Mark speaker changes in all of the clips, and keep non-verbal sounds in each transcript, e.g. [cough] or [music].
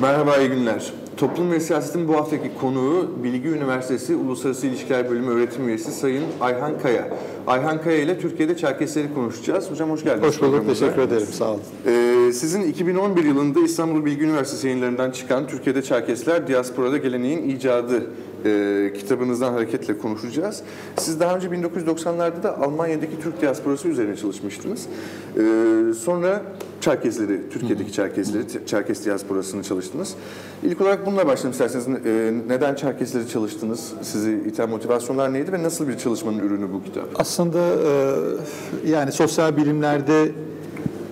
Speaker 1: Merhaba, iyi günler. Toplum ve Siyaset'in bu haftaki konuğu Bilgi Üniversitesi Uluslararası İlişkiler Bölümü öğretim üyesi Sayın Ayhan Kaya. Ayhan Kaya ile Türkiye'de Çerkesleri konuşacağız. Hocam hoş geldiniz.
Speaker 2: Hoş bulduk, teşekkür ederim. Sağ olun.
Speaker 1: Ee, sizin 2011 yılında İstanbul Bilgi Üniversitesi yayınlarından çıkan Türkiye'de Çerkesler Diasporada Geleneğin İcadı e, kitabınızdan hareketle konuşacağız. Siz daha önce 1990'larda da Almanya'daki Türk diasporası üzerine çalışmıştınız. Ee, sonra Çerkezleri, Türkiye'deki Çerkezleri, Çerkes diasporasını çalıştınız. İlk olarak bununla başlayalım isterseniz. Ee, neden Çerkesleri çalıştınız? Sizi iten motivasyonlar neydi ve nasıl bir çalışmanın ürünü bu kitap?
Speaker 2: Aslında e, yani sosyal bilimlerde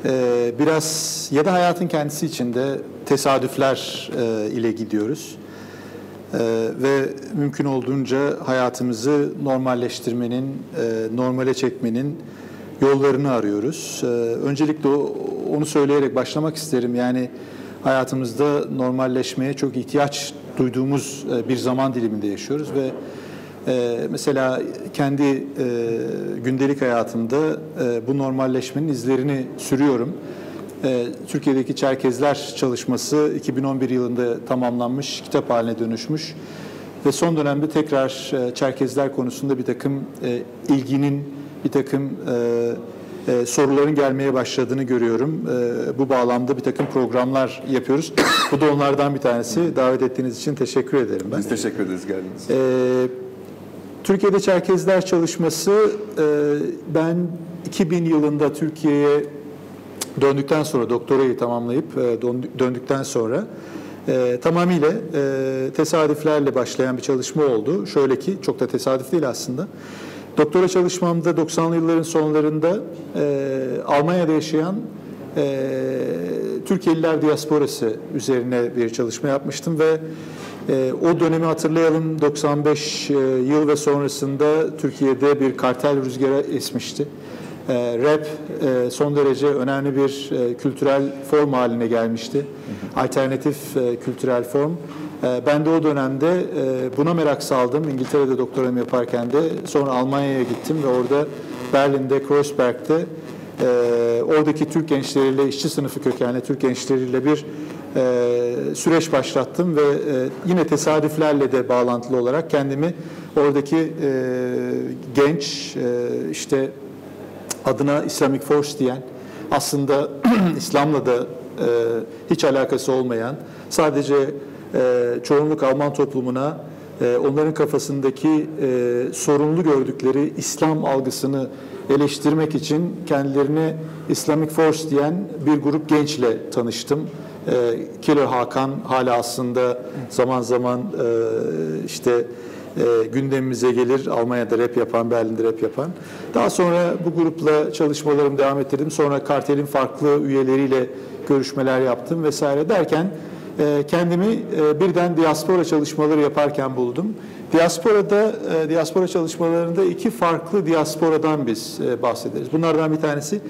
Speaker 2: e, biraz ya da hayatın kendisi içinde tesadüfler e, ile gidiyoruz. E, ve mümkün olduğunca hayatımızı normalleştirmenin, e, normale çekmenin yollarını arıyoruz. E, öncelikle onu söyleyerek başlamak isterim. Yani hayatımızda normalleşmeye çok ihtiyaç duyduğumuz e, bir zaman diliminde yaşıyoruz ve e, mesela kendi gündelik hayatımda bu normalleşmenin izlerini sürüyorum. E, Türkiye'deki Çerkezler çalışması 2011 yılında tamamlanmış, kitap haline dönüşmüş ve son dönemde tekrar e, Çerkezler konusunda bir takım e, ilginin, bir takım e, e, soruların gelmeye başladığını görüyorum. E, bu bağlamda bir takım programlar yapıyoruz. Bu da onlardan bir tanesi. Davet ettiğiniz için teşekkür ederim ben.
Speaker 1: Biz teşekkür ederiz geldiğiniz için.
Speaker 2: Ee, Türkiye'de Çerkezler çalışması e, ben 2000 yılında Türkiye'ye döndükten sonra doktorayı tamamlayıp e, döndü- döndükten sonra e, tamamıyla e, tesadüflerle başlayan bir çalışma oldu. Şöyle ki çok da tesadüf değil aslında. Doktora çalışmamda 90'lı yılların sonlarında e, Almanya'da yaşayan e, Türkiye'liler diasporası üzerine bir çalışma yapmıştım ve e, o dönemi hatırlayalım 95 e, yıl ve sonrasında Türkiye'de bir kartel rüzgarı esmişti. E, rap e, son derece önemli bir e, kültürel form haline gelmişti. Alternatif e, kültürel form. E, ben de o dönemde e, buna merak saldım. İngiltere'de doktoramı yaparken de sonra Almanya'ya gittim ve orada Berlin'de, Kreuzberg'de e, oradaki Türk gençleriyle, işçi sınıfı kökenli Türk gençleriyle bir e, süreç başlattım ve e, yine tesadüflerle de bağlantılı olarak kendimi oradaki e, genç e, işte adına Islamic Force diyen aslında [clears throat] İslam'la da e, hiç alakası olmayan sadece e, çoğunluk Alman toplumuna e, onların kafasındaki e, sorunlu gördükleri İslam algısını eleştirmek için kendilerine Islamic Force diyen bir grup gençle tanıştım. E, Killer Hakan hala aslında zaman zaman e, işte e, gündemimize gelir. Almanya'da rap yapan, Berlin'de rap yapan. Daha sonra bu grupla çalışmalarımı devam ettirdim. Sonra kartelin farklı üyeleriyle görüşmeler yaptım vesaire derken e, kendimi e, birden diaspora çalışmaları yaparken buldum. Diasporada, e, diaspora çalışmalarında iki farklı diasporadan biz e, bahsederiz. Bunlardan bir tanesi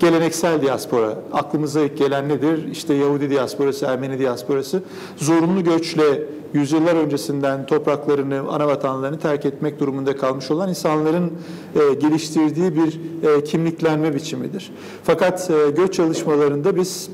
Speaker 2: geleneksel diaspora. Aklımıza ilk gelen nedir? İşte Yahudi diasporası, Ermeni diasporası. Zorunlu göçle yüzyıllar öncesinden topraklarını, ana vatanlarını terk etmek durumunda kalmış olan insanların e, geliştirdiği bir e, kimliklenme biçimidir. Fakat e, göç çalışmalarında biz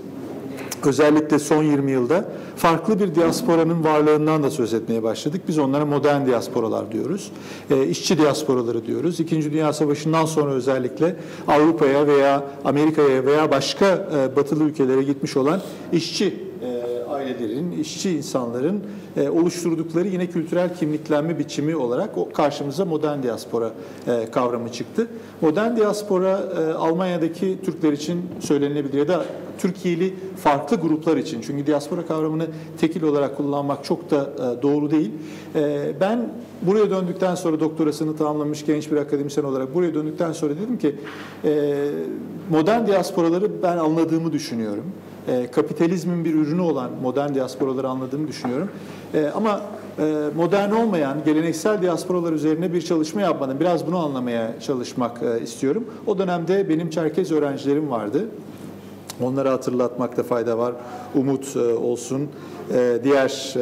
Speaker 2: özellikle son 20 yılda farklı bir diasporanın varlığından da söz etmeye başladık. Biz onlara modern diasporalar diyoruz. E, işçi diasporaları diyoruz. İkinci Dünya Savaşı'ndan sonra özellikle Avrupa'ya veya Amerika'ya veya başka e, batılı ülkelere gitmiş olan işçi e, ailelerin, işçi insanların e, oluşturdukları yine kültürel kimliklenme biçimi olarak karşımıza modern diaspora e, kavramı çıktı. Modern diaspora e, Almanya'daki Türkler için söylenebilir ya da Türkiye'li farklı gruplar için. Çünkü diaspora kavramını tekil olarak kullanmak çok da doğru değil. Ben buraya döndükten sonra doktorasını tamamlamış genç bir akademisyen olarak buraya döndükten sonra dedim ki modern diasporaları ben anladığımı düşünüyorum. E, kapitalizmin bir ürünü olan modern diasporaları anladığımı düşünüyorum. E, ama e, modern olmayan geleneksel diasporalar üzerine bir çalışma yapmadım. Biraz bunu anlamaya çalışmak istiyorum. O dönemde benim Çerkez öğrencilerim vardı. Onları hatırlatmakta fayda var. Umut olsun, diğer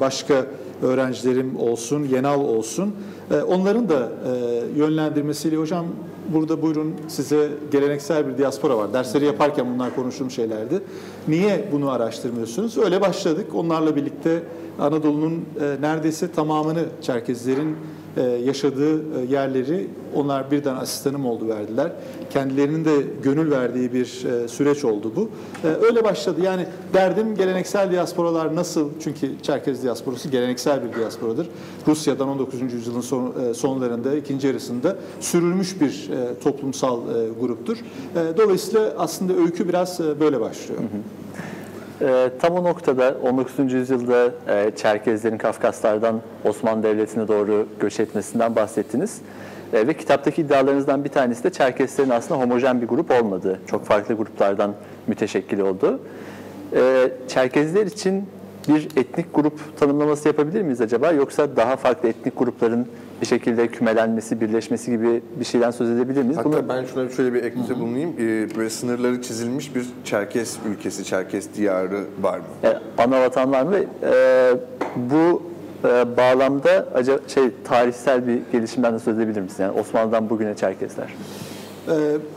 Speaker 2: başka öğrencilerim olsun, Yenal olsun. E, onların da e, yönlendirmesiyle hocam burada buyurun size geleneksel bir diaspora var. Dersleri yaparken bunlar konuştuğum şeylerdi. Niye bunu araştırmıyorsunuz? Öyle başladık. Onlarla birlikte Anadolu'nun e, neredeyse tamamını Çerkezlerin yaşadığı e, yerleri onlar birden asistanım oldu verdiler. Kendilerinin de gönül verdiği bir e, süreç oldu bu. Öyle başladı. Yani derdim geleneksel diasporalar nasıl? Çünkü Çerkez diasporası geleneksel bir diasporadır. Rusya'dan 19. yüzyılın son, sonlarında, ikinci yarısında sürülmüş bir toplumsal gruptur. Dolayısıyla aslında öykü biraz böyle başlıyor. Hı hı.
Speaker 3: E, tam o noktada 19. yüzyılda e, Çerkezlerin Kafkaslardan Osmanlı Devleti'ne doğru göç etmesinden bahsettiniz. E, ve kitaptaki iddialarınızdan bir tanesi de Çerkeslerin aslında homojen bir grup olmadığı, çok farklı gruplardan müteşekkil olduğu. E, Çerkezler için bir etnik grup tanımlaması yapabilir miyiz acaba? Yoksa daha farklı etnik grupların bir şekilde kümelenmesi, birleşmesi gibi bir şeyden söz edebilir miyiz?
Speaker 1: Hatta Bunu... ben şuna şöyle bir eklente bulunayım. Ee, böyle sınırları çizilmiş bir Çerkes ülkesi, Çerkes diyarı var mı?
Speaker 3: E, ana vatan var mı? E, bu e, bağlamda acaba şey tarihsel bir gelişimden de söz edebilir misin? Yani Osmanlı'dan bugüne Çerkesler.
Speaker 2: Ee,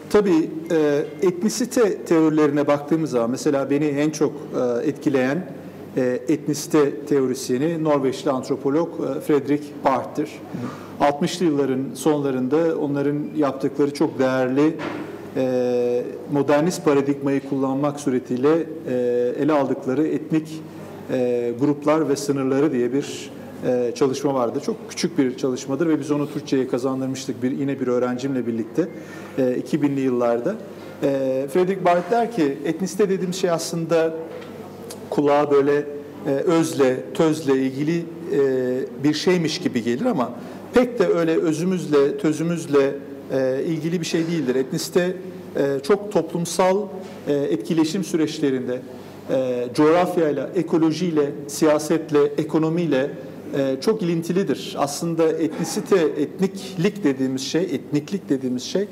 Speaker 2: tabii e, etnisite teorilerine baktığımız zaman mesela beni en çok e, etkileyen e, etnisite teorisyeni Norveçli antropolog e, Fredrik Barth'tir. 60'lı yılların sonlarında onların yaptıkları çok değerli e, modernist paradigmayı kullanmak suretiyle ele aldıkları etnik gruplar ve sınırları diye bir çalışma vardı. Çok küçük bir çalışmadır ve biz onu Türkçe'ye kazandırmıştık bir yine bir öğrencimle birlikte 2000'li yıllarda. Fredrik Barth der ki etnisite dediğimiz şey aslında kulağa böyle e, özle, tözle ilgili e, bir şeymiş gibi gelir ama pek de öyle özümüzle, tözümüzle e, ilgili bir şey değildir. Etnisite e, çok toplumsal e, etkileşim süreçlerinde e, coğrafyayla, ekolojiyle, siyasetle, ekonomiyle e, çok ilintilidir. Aslında etnisite, etniklik dediğimiz şey, etniklik dediğimiz şey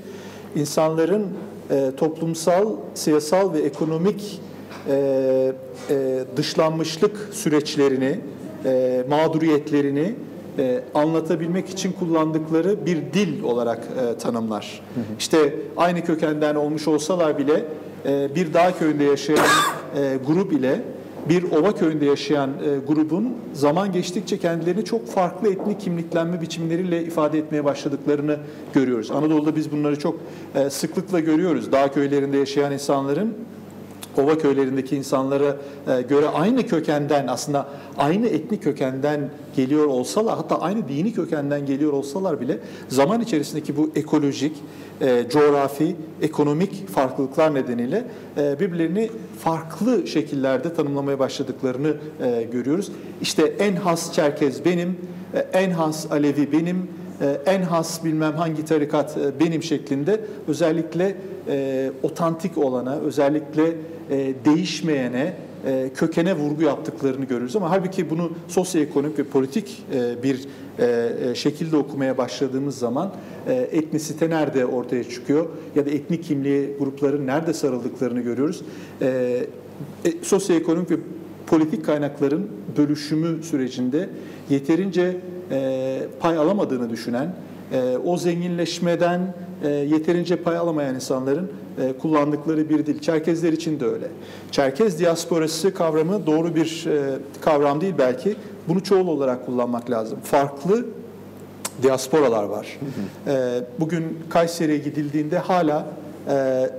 Speaker 2: insanların e, toplumsal, siyasal ve ekonomik e, e, dışlanmışlık süreçlerini, e, mağduriyetlerini e, anlatabilmek için kullandıkları bir dil olarak e, tanımlar. Hı hı. İşte aynı kökenden olmuş olsalar bile e, bir dağ köyünde yaşayan e, grup ile bir ova köyünde yaşayan e, grubun zaman geçtikçe kendilerini çok farklı etnik kimliklenme biçimleriyle ifade etmeye başladıklarını görüyoruz. Anadolu'da biz bunları çok e, sıklıkla görüyoruz. Dağ köylerinde yaşayan insanların ova köylerindeki insanlara e, göre aynı kökenden aslında aynı etnik kökenden geliyor olsalar hatta aynı dini kökenden geliyor olsalar bile zaman içerisindeki bu ekolojik, e, coğrafi, ekonomik farklılıklar nedeniyle e, birbirlerini farklı şekillerde tanımlamaya başladıklarını görüyoruz. İşte en has Çerkez benim, en has Alevi benim, en has bilmem hangi tarikat benim şeklinde özellikle otantik olana, özellikle e, değişmeyene, e, kökene vurgu yaptıklarını görürüz. Ama halbuki bunu sosyoekonomik ve politik e, bir şekilde okumaya başladığımız zaman etnisite nerede ortaya çıkıyor ya da etnik kimliği grupların nerede sarıldıklarını görüyoruz. Sosyoekonomik ve politik kaynakların bölüşümü sürecinde yeterince pay alamadığını düşünen, o zenginleşmeden yeterince pay alamayan insanların e, kullandıkları bir dil. Çerkezler için de öyle. Çerkez diasporası kavramı doğru bir e, kavram değil belki. Bunu çoğul olarak kullanmak lazım. Farklı diasporalar var. E, bugün Kayseri'ye gidildiğinde hala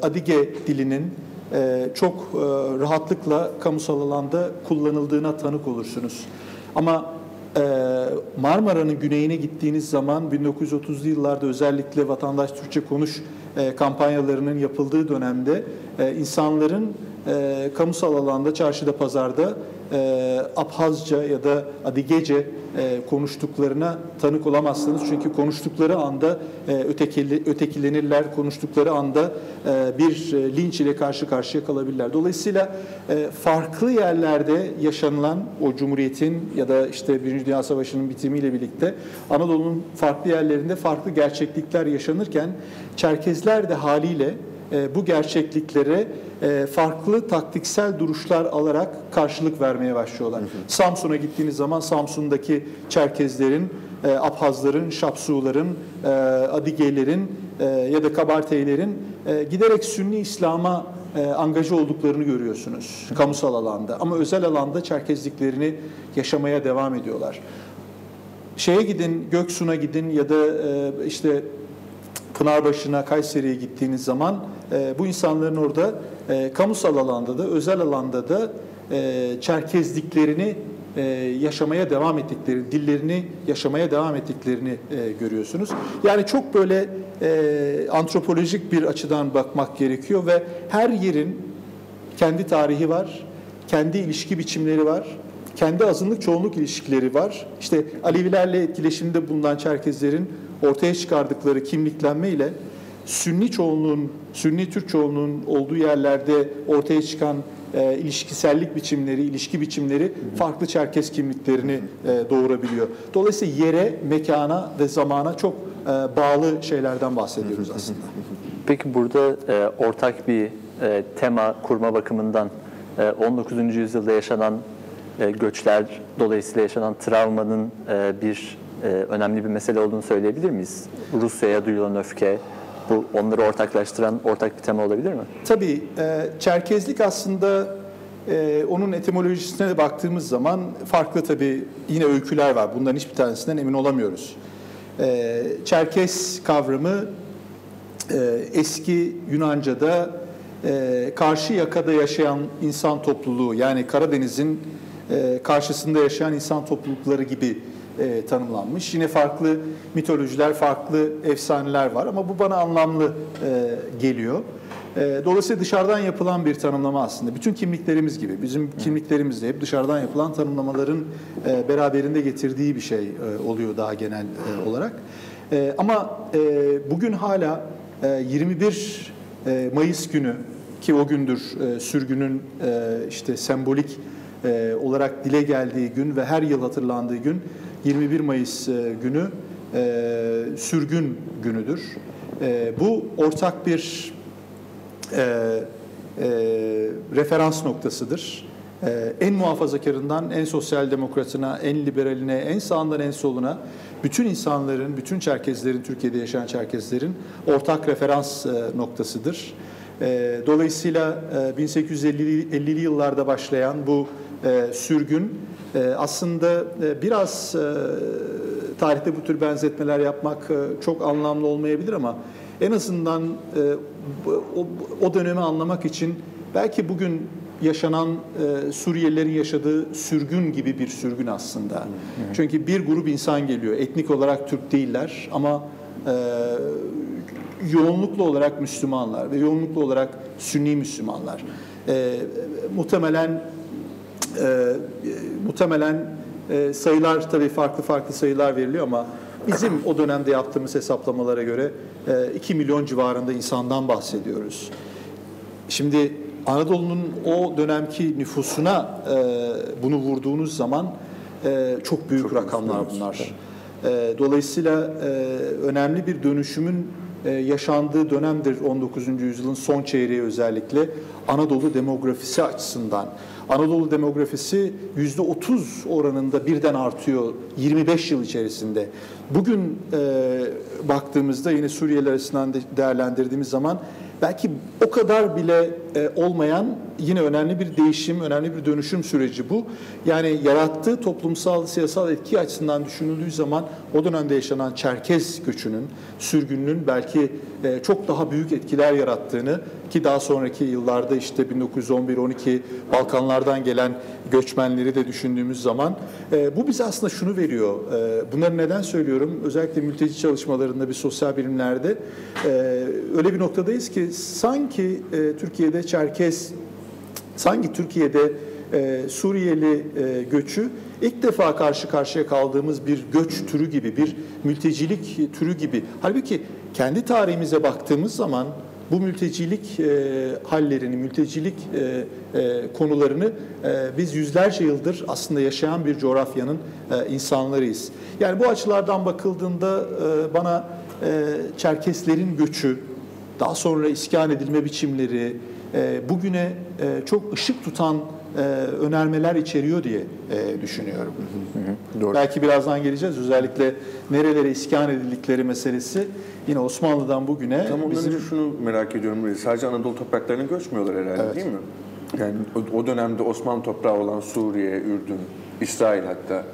Speaker 2: Adige dilinin çok rahatlıkla kamusal alanda kullanıldığına tanık olursunuz. Ama Marmara'nın güneyine gittiğiniz zaman 1930'lu yıllarda özellikle vatandaş Türkçe konuş e, kampanyalarının yapıldığı dönemde e, insanların e, kamusal alanda, çarşıda, pazarda e, Abhazca ya da Adigece e, konuştuklarına tanık olamazsınız. Çünkü konuştukları anda e, ötekili, ötekilenirler, konuştukları anda e, bir e, linç ile karşı karşıya kalabilirler. Dolayısıyla e, farklı yerlerde yaşanılan o Cumhuriyet'in ya da işte Birinci Dünya Savaşı'nın bitimiyle birlikte Anadolu'nun farklı yerlerinde farklı gerçeklikler yaşanırken Çerkezler de haliyle bu gerçekliklere e, farklı taktiksel duruşlar alarak karşılık vermeye başlıyorlar. Samsun'a gittiğiniz zaman Samsun'daki Çerkezlerin, e, Abhazların, Şapsuların, e, Adigelerin e, ya da Kabarteylerin e, giderek Sünni İslam'a e, angaja olduklarını görüyorsunuz kamusal alanda. Ama özel alanda Çerkezliklerini yaşamaya devam ediyorlar. Şeye gidin, Göksu'na gidin ya da e, işte Pınarbaşı'na, Kayseri'ye gittiğiniz zaman e, bu insanların orada e, kamusal alanda da, özel alanda da e, Çerkezliklerini e, yaşamaya devam ettikleri, dillerini yaşamaya devam ettiklerini e, görüyorsunuz. Yani çok böyle e, antropolojik bir açıdan bakmak gerekiyor ve her yerin kendi tarihi var, kendi ilişki biçimleri var, kendi azınlık çoğunluk ilişkileri var. İşte Alevilerle etkileşimde bulunan Çerkezlerin ortaya çıkardıkları kimliklenme ile Sünni çoğunluğun, Sünni Türk çoğunluğun olduğu yerlerde ortaya çıkan e, ilişkisellik biçimleri, ilişki biçimleri farklı Çerkez kimliklerini e, doğurabiliyor. Dolayısıyla yere, mekana ve zamana çok e, bağlı şeylerden bahsediyoruz aslında. [laughs]
Speaker 3: Peki burada e, ortak bir e, tema kurma bakımından e, 19. yüzyılda yaşanan e, göçler dolayısıyla yaşanan travmanın e, bir e, önemli bir mesele olduğunu söyleyebilir miyiz? Rusya'ya duyulan öfke, bu onları ortaklaştıran ortak bir tema olabilir mi?
Speaker 2: Tabii e, Çerkezlik aslında e, onun etimolojisine de baktığımız zaman farklı tabii yine öyküler var. Bunların hiçbir tanesinden emin olamıyoruz. E, Çerkes kavramı e, eski Yunanca'da e, karşı yakada yaşayan insan topluluğu yani Karadeniz'in e, karşısında yaşayan insan toplulukları gibi e, tanımlanmış. Yine farklı mitolojiler, farklı efsaneler var ama bu bana anlamlı e, geliyor. E, dolayısıyla dışarıdan yapılan bir tanımlama aslında. Bütün kimliklerimiz gibi, bizim kimliklerimiz de hep dışarıdan yapılan tanımlamaların e, beraberinde getirdiği bir şey e, oluyor daha genel e, olarak. E, ama e, bugün hala e, 21 e, Mayıs günü ki o gündür e, sürgünün e, işte sembolik e, olarak dile geldiği gün ve her yıl hatırlandığı gün 21 Mayıs e, günü e, sürgün günüdür. E, bu ortak bir referans noktasıdır. En muhafazakarından en sosyal demokratına, en liberaline, en sağından en soluna bütün insanların, bütün Çerkezlerin, Türkiye'de yaşayan Çerkezlerin ortak referans noktasıdır. Dolayısıyla e, 1850'li yıllarda başlayan bu e, sürgün e, aslında e, biraz e, tarihte bu tür benzetmeler yapmak e, çok anlamlı olmayabilir ama en azından e, o, o dönemi anlamak için belki bugün yaşanan e, Suriyelilerin yaşadığı sürgün gibi bir sürgün aslında. Çünkü bir grup insan geliyor. Etnik olarak Türk değiller ama e, yoğunluklu olarak Müslümanlar ve yoğunluklu olarak Sünni Müslümanlar. E, muhtemelen e, muhtemelen e, sayılar tabii farklı farklı sayılar veriliyor ama bizim o dönemde yaptığımız hesaplamalara göre e, 2 milyon civarında insandan bahsediyoruz. Şimdi Anadolu'nun o dönemki nüfusuna e, bunu vurduğunuz zaman e, çok büyük rakamlar bunlar. E, dolayısıyla e, önemli bir dönüşümün e, yaşandığı dönemdir 19. yüzyılın son çeyreği özellikle Anadolu demografisi açısından. Anadolu demografisi yüzde 30 oranında birden artıyor 25 yıl içerisinde. Bugün e, baktığımızda yine Suriyeliler açısından de- değerlendirdiğimiz zaman belki o kadar bile olmayan yine önemli bir değişim, önemli bir dönüşüm süreci bu. Yani yarattığı toplumsal, siyasal etki açısından düşünüldüğü zaman o dönemde yaşanan Çerkez göçünün, sürgününün belki e, çok daha büyük etkiler yarattığını ki daha sonraki yıllarda işte 1911-12 Balkanlardan gelen göçmenleri de düşündüğümüz zaman e, bu bize aslında şunu veriyor. E, bunları neden söylüyorum? Özellikle mülteci çalışmalarında bir sosyal bilimlerde e, öyle bir noktadayız ki sanki e, Türkiye'de Çerkez sanki Türkiye'de e, Suriyeli e, göçü ilk defa karşı karşıya kaldığımız bir göç türü gibi, bir mültecilik türü gibi. Halbuki kendi tarihimize baktığımız zaman bu mültecilik e, hallerini, mültecilik e, e, konularını e, biz yüzlerce yıldır aslında yaşayan bir coğrafyanın e, insanlarıyız. Yani bu açılardan bakıldığında e, bana e, Çerkeslerin göçü, daha sonra iskan edilme biçimleri bugüne e, çok ışık tutan e, önermeler içeriyor diye e, düşünüyorum.
Speaker 1: Doğru.
Speaker 2: Belki birazdan geleceğiz. Özellikle nerelere iskan edildikleri meselesi yine Osmanlı'dan bugüne
Speaker 1: Tam
Speaker 2: bizim
Speaker 1: önce şunu merak ediyorum. Sadece Anadolu topraklarına göçmüyorlar herhalde
Speaker 2: Evet.
Speaker 1: değil mi? Yani o, dönemde Osmanlı toprağı olan Suriye, Ürdün, İsrail hatta.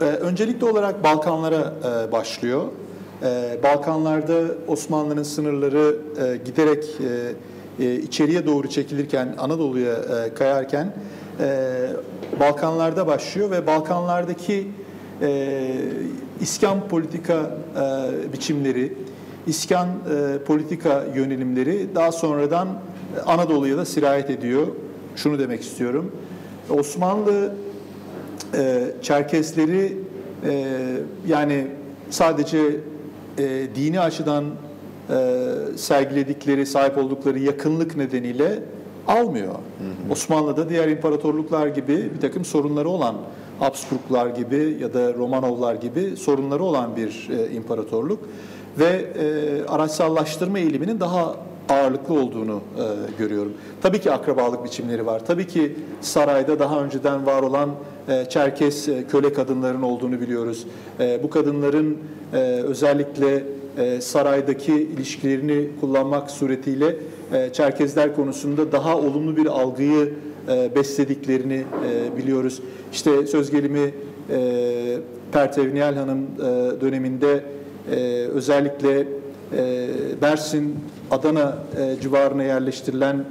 Speaker 2: E, Öncelikli olarak Balkanlara e, başlıyor. E, Balkanlarda Osmanlı'nın sınırları e, giderek e, içeriye doğru çekilirken, Anadolu'ya e, kayarken e, Balkanlarda başlıyor ve Balkanlardaki e, iskan politika biçimleri, iskan politika yönelimleri daha sonradan Anadolu'ya da sirayet ediyor. Şunu demek istiyorum. Osmanlı Çerkesleri yani sadece dini açıdan sergiledikleri, sahip oldukları yakınlık nedeniyle almıyor. Osmanlı'da diğer imparatorluklar gibi bir takım sorunları olan Habsburglar gibi ya da Romanovlar gibi sorunları olan bir e, imparatorluk ve e, araçsallaştırma eğiliminin daha ağırlıklı olduğunu e, görüyorum. Tabii ki akrabalık biçimleri var. Tabii ki sarayda daha önceden var olan e, Çerkes e, köle kadınların olduğunu biliyoruz. E, bu kadınların e, özellikle e, saraydaki ilişkilerini kullanmak suretiyle e, Çerkezler konusunda daha olumlu bir algıyı e, beslediklerini biliyoruz. İşte söz gelimi Pertevniyel Hanım döneminde özellikle e, Mersin, Adana civarına yerleştirilen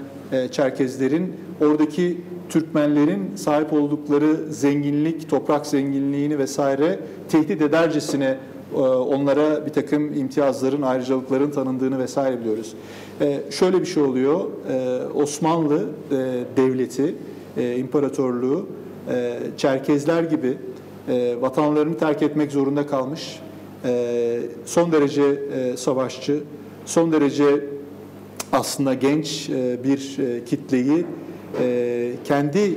Speaker 2: Çerkezlerin oradaki Türkmenlerin sahip oldukları zenginlik, toprak zenginliğini vesaire tehdit edercesine onlara bir takım imtiyazların, ayrıcalıkların tanındığını vesaire biliyoruz. E, Şöyle bir şey oluyor, e, Osmanlı e, Devleti, e, İmparatorluğu, e, Çerkezler gibi vatanlarını terk etmek zorunda kalmış, son derece savaşçı, son derece aslında genç bir kitleyi kendi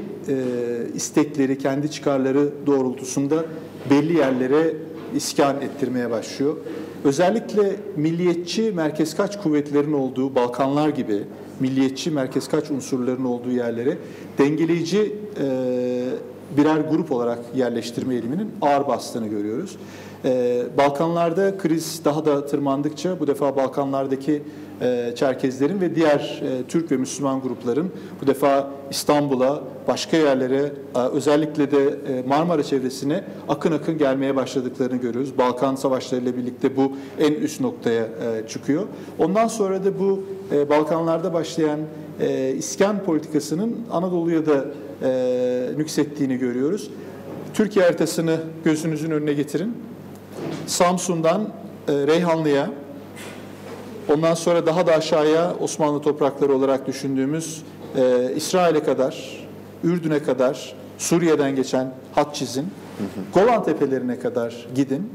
Speaker 2: istekleri, kendi çıkarları doğrultusunda belli yerlere iskan ettirmeye başlıyor. Özellikle milliyetçi merkezkaç kuvvetlerin olduğu Balkanlar gibi milliyetçi merkezkaç unsurların olduğu yerlere dengeleyici e, birer grup olarak yerleştirme eğiliminin ağır bastığını görüyoruz. Ee, Balkanlarda kriz daha da tırmandıkça bu defa Balkanlardaki Çerkezlerin ve diğer e, Türk ve Müslüman grupların bu defa İstanbul'a, başka yerlere, e, özellikle de e, Marmara çevresine akın akın gelmeye başladıklarını görüyoruz. Balkan savaşlarıyla birlikte bu en üst noktaya e, çıkıyor. Ondan sonra da bu e, Balkanlarda başlayan e, iskan politikasının Anadolu'ya da e, nüksettiğini görüyoruz. Türkiye haritasını gözünüzün önüne getirin. Samsun'dan e, Reyhanlı'ya, ondan sonra daha da aşağıya Osmanlı toprakları olarak düşündüğümüz e, İsrail'e kadar, Ürdün'e kadar, Suriye'den geçen hat çizin, Golan Tepelerine kadar gidin.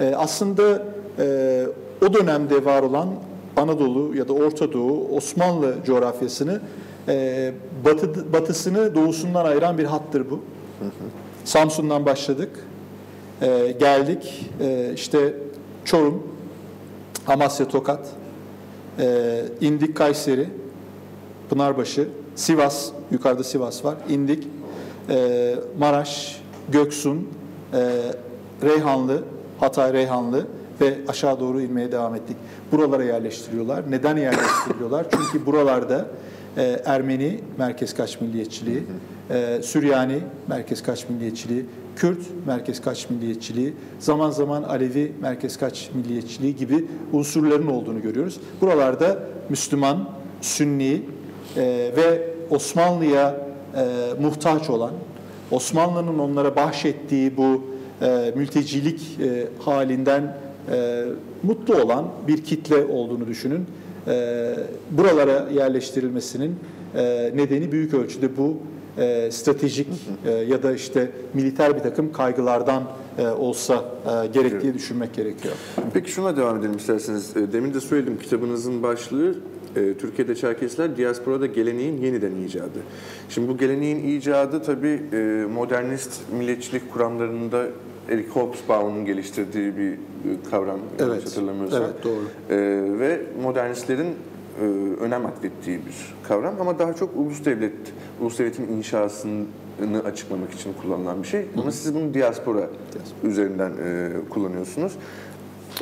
Speaker 2: E, aslında e, o dönemde var olan Anadolu ya da Orta Doğu, Osmanlı coğrafyasını e, batı, batısını doğusundan ayıran bir hattır bu. Samsun'dan başladık. Ee, geldik Ee, işte Çorum, Amasya Tokat, ee, indik Kayseri, Pınarbaşı, Sivas, yukarıda Sivas var, indik Ee, Maraş, Göksun, ee, Reyhanlı, Hatay Reyhanlı ve aşağı doğru inmeye devam ettik. Buralara yerleştiriyorlar. Neden yerleştiriyorlar? [coughs] Çünkü buralarda e, Ermeni merkez kaç milliyetçiliği, e, Süryani merkez kaç milliyetçiliği, Kürt merkez kaç milliyetçiliği, zaman zaman Alevi merkez kaç milliyetçiliği gibi unsurların olduğunu görüyoruz. Buralarda Müslüman, Sünni e, ve Osmanlı'ya e, muhtaç olan, Osmanlı'nın onlara bahşettiği bu e, mültecilik halinden mutlu olan bir kitle olduğunu düşünün. Buralara yerleştirilmesinin nedeni büyük ölçüde bu e, stratejik e, ya da işte militer bir takım kaygılardan e, olsa e, gerek diye düşünmek gerekiyor.
Speaker 1: Peki şuna devam edelim isterseniz. E, Demin de söyledim kitabınızın başlığı e, Türkiye'de Çerkesler diasporada geleneğin yeniden icadı. Şimdi bu geleneğin icadı tabii e, modernist milliyetçilik kuramlarında Eric Hobsbawm'ın geliştirdiği bir kavram
Speaker 2: Evet,
Speaker 1: hatırlamıyorsam.
Speaker 2: evet, doğru.
Speaker 1: E, ve modernistlerin önem atfettiği bir kavram ama daha çok ulus devlet, ulus devletin inşasını açıklamak için kullanılan bir şey. Ama siz bunu diaspora üzerinden e, kullanıyorsunuz.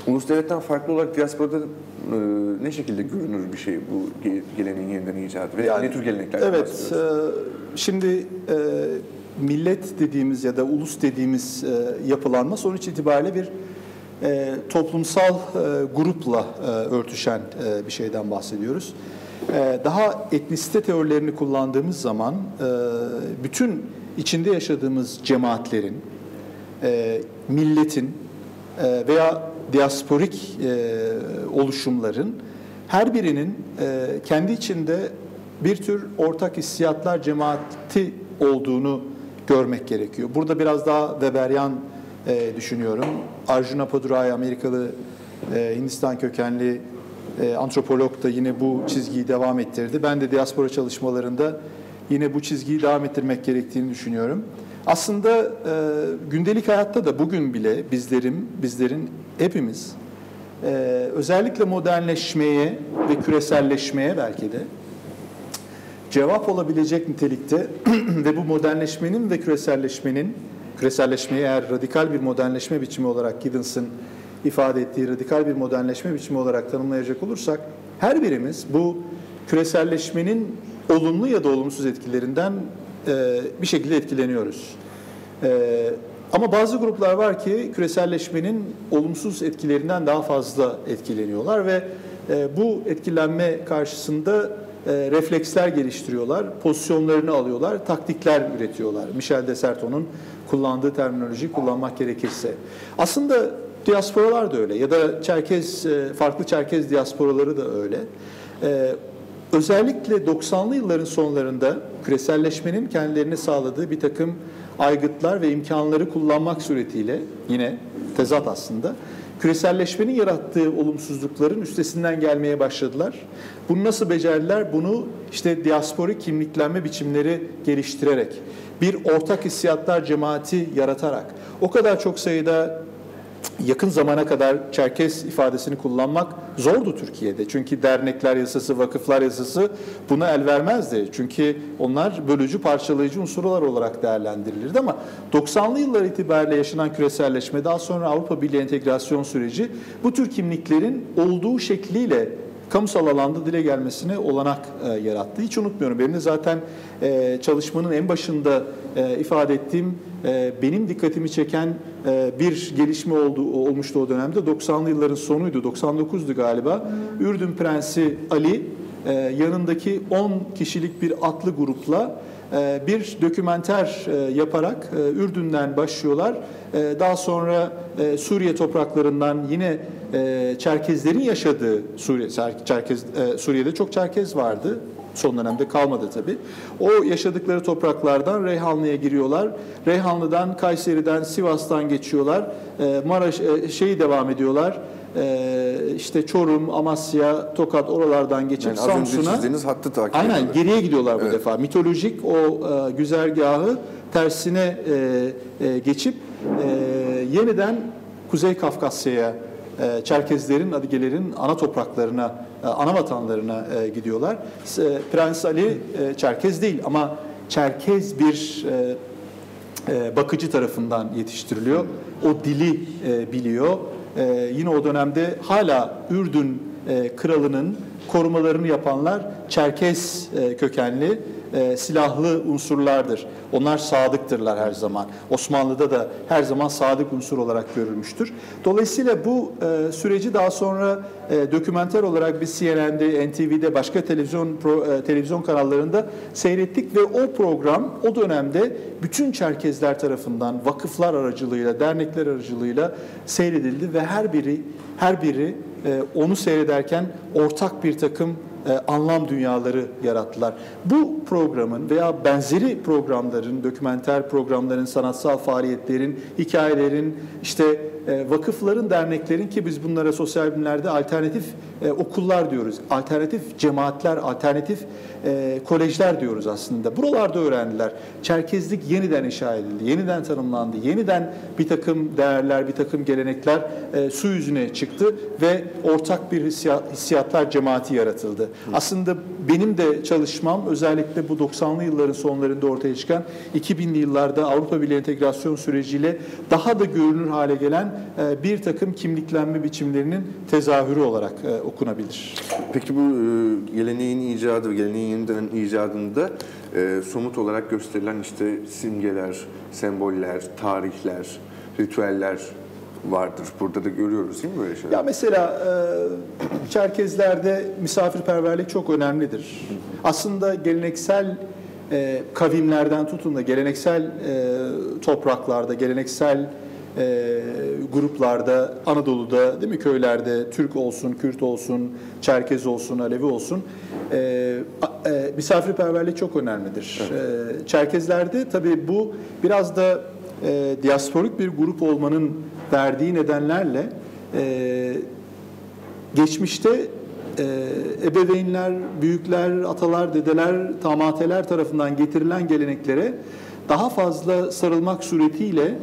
Speaker 1: Ulus devletten farklı olarak diasporada e, ne şekilde görünür bir şey bu ge- geleneğin yeniden icadı ve
Speaker 2: Yani,
Speaker 1: ne tür geleneklerden
Speaker 2: Evet, e, şimdi e, millet dediğimiz ya da ulus dediğimiz e, yapılanma sonuç itibariyle bir e, toplumsal e, grupla e, örtüşen e, bir şeyden bahsediyoruz. E, daha etnisite teorilerini kullandığımız zaman e, bütün içinde yaşadığımız cemaatlerin, e, milletin e, veya diasporik e, oluşumların her birinin e, kendi içinde bir tür ortak hissiyatlar cemaati olduğunu görmek gerekiyor. Burada biraz daha Weberian e, düşünüyorum. Arjuna Padurai Amerikalı e, Hindistan kökenli e, antropolog da yine bu çizgiyi devam ettirdi. Ben de diaspora çalışmalarında yine bu çizgiyi devam ettirmek gerektiğini düşünüyorum. Aslında e, gündelik hayatta da bugün bile bizlerin, bizlerin hepimiz e, özellikle modernleşmeye ve küreselleşmeye belki de cevap olabilecek nitelikte [clears throat] ve bu modernleşmenin ve küreselleşmenin, küreselleşmeyi eğer radikal bir modernleşme biçimi olarak Giddens'ın ifade ettiği radikal bir modernleşme biçimi olarak tanımlayacak olursak, her birimiz bu küreselleşmenin olumlu ya da olumsuz etkilerinden e, bir şekilde etkileniyoruz. E, ama bazı gruplar var ki küreselleşmenin olumsuz etkilerinden daha fazla etkileniyorlar ve e, bu etkilenme karşısında e, refleksler geliştiriyorlar, pozisyonlarını alıyorlar, taktikler üretiyorlar. Michel Desserton'un kullandığı terminoloji kullanmak gerekirse. Aslında diasporalar da öyle ya da Çerkez, e, farklı Çerkez diasporaları da öyle. E, özellikle 90'lı yılların sonlarında küreselleşmenin kendilerini sağladığı bir takım aygıtlar ve imkanları kullanmak suretiyle yine tezat aslında küreselleşmenin yarattığı olumsuzlukların üstesinden gelmeye başladılar. Bunu nasıl becerdiler? Bunu işte diasporik kimliklenme biçimleri geliştirerek, bir ortak hissiyatlar cemaati yaratarak, o kadar çok sayıda yakın zamana kadar Çerkes ifadesini kullanmak zordu Türkiye'de. Çünkü dernekler yasası, vakıflar yasası buna el vermezdi. Çünkü onlar bölücü, parçalayıcı unsurlar olarak değerlendirilirdi ama 90'lı yıllar itibariyle yaşanan küreselleşme, daha sonra Avrupa Birliği entegrasyon süreci bu tür kimliklerin olduğu şekliyle kamusal alanda dile gelmesine olanak e, yarattı. Hiç unutmuyorum. Benim de zaten e, çalışmanın en başında e, ifade ettiğim e, benim dikkatimi çeken e, bir gelişme oldu olmuştu o dönemde. 90'lı yılların sonuydu. 99'du galiba. Ürdün Prensi Ali e, yanındaki 10 kişilik bir atlı grupla bir dokümenter e, yaparak e, Ürdün'den başlıyorlar. Daha sonra Suriye topraklarından yine Çerkezlerin yaşadığı Suriye Çerkez Suriye'de çok Çerkez vardı. Son dönemde kalmadı tabii. O yaşadıkları topraklardan Reyhanlı'ya giriyorlar. Reyhanlı'dan, Kayseri'den, Sivas'tan geçiyorlar. Maraş şeyi devam ediyorlar e, işte Çorum, Amasya, Tokat oralardan geçip
Speaker 1: yani
Speaker 2: Samsun'a
Speaker 1: hattı takip
Speaker 2: Aynen
Speaker 1: ediyorlar.
Speaker 2: geriye gidiyorlar bu
Speaker 1: Evet.
Speaker 2: defa. Mitolojik o e, güzergahı tersine e, e, geçip e, yeniden Kuzey Kafkasya'ya Çerkezlerin, Adigelerin ana topraklarına, ana vatanlarına gidiyorlar. Prens Ali Çerkez değil ama Çerkez bir bakıcı tarafından yetiştiriliyor. O dili biliyor. E, yine o dönemde hala Ürdün e, kralının korumalarını yapanlar Çerkes e, kökenli e, silahlı unsurlardır. Onlar sadıktırlar her zaman. Osmanlı'da da her zaman sadık unsur olarak görülmüştür. Dolayısıyla bu e, süreci daha sonra e, dokümenter olarak biz CNN'de, NTV'de, başka televizyon pro, e, televizyon kanallarında seyrettik ve o program o dönemde bütün Çerkezler tarafından vakıflar aracılığıyla, dernekler aracılığıyla seyredildi ve her biri her biri e, onu seyrederken ortak bir takım e, anlam dünyaları yarattılar. Bu programın veya benzeri programların, dokümenter programların, sanatsal faaliyetlerin, hikayelerin, işte vakıfların, derneklerin ki biz bunlara sosyal bilimlerde alternatif e, okullar diyoruz. Alternatif cemaatler, alternatif e, kolejler diyoruz aslında. Buralarda öğrendiler. Çerkezlik yeniden inşa edildi, yeniden tanımlandı, yeniden bir takım değerler, bir takım gelenekler e, su yüzüne çıktı ve ortak bir hissiyat, hissiyatlar cemaati yaratıldı. Aslında benim de çalışmam özellikle bu 90'lı yılların sonlarında ortaya çıkan 2000'li yıllarda Avrupa Birliği entegrasyon süreciyle daha da görünür hale gelen e, bir takım kimliklenme biçimlerinin tezahürü olarak e, okunabilir.
Speaker 1: Peki bu e, geleneğin icadı geleneğin yeniden icadında somut olarak gösterilen işte simgeler, semboller, tarihler, ritüeller vardır. Burada da görüyoruz değil mi böyle şeyler?
Speaker 2: Ya mesela e, Çerkezlerde misafirperverlik çok önemlidir. Aslında geleneksel e, kavimlerden tutun da geleneksel e, topraklarda, geleneksel e, gruplarda, Anadolu'da değil mi köylerde Türk olsun, Kürt olsun, Çerkez olsun, Alevi olsun e, e, misafirperverlik çok önemlidir. E, Çerkezlerde tabii bu biraz da e, diasporik bir grup olmanın verdiği nedenlerle e, geçmişte e, ebeveynler, büyükler, atalar, dedeler, tamateler tarafından getirilen geleneklere daha fazla sarılmak suretiyle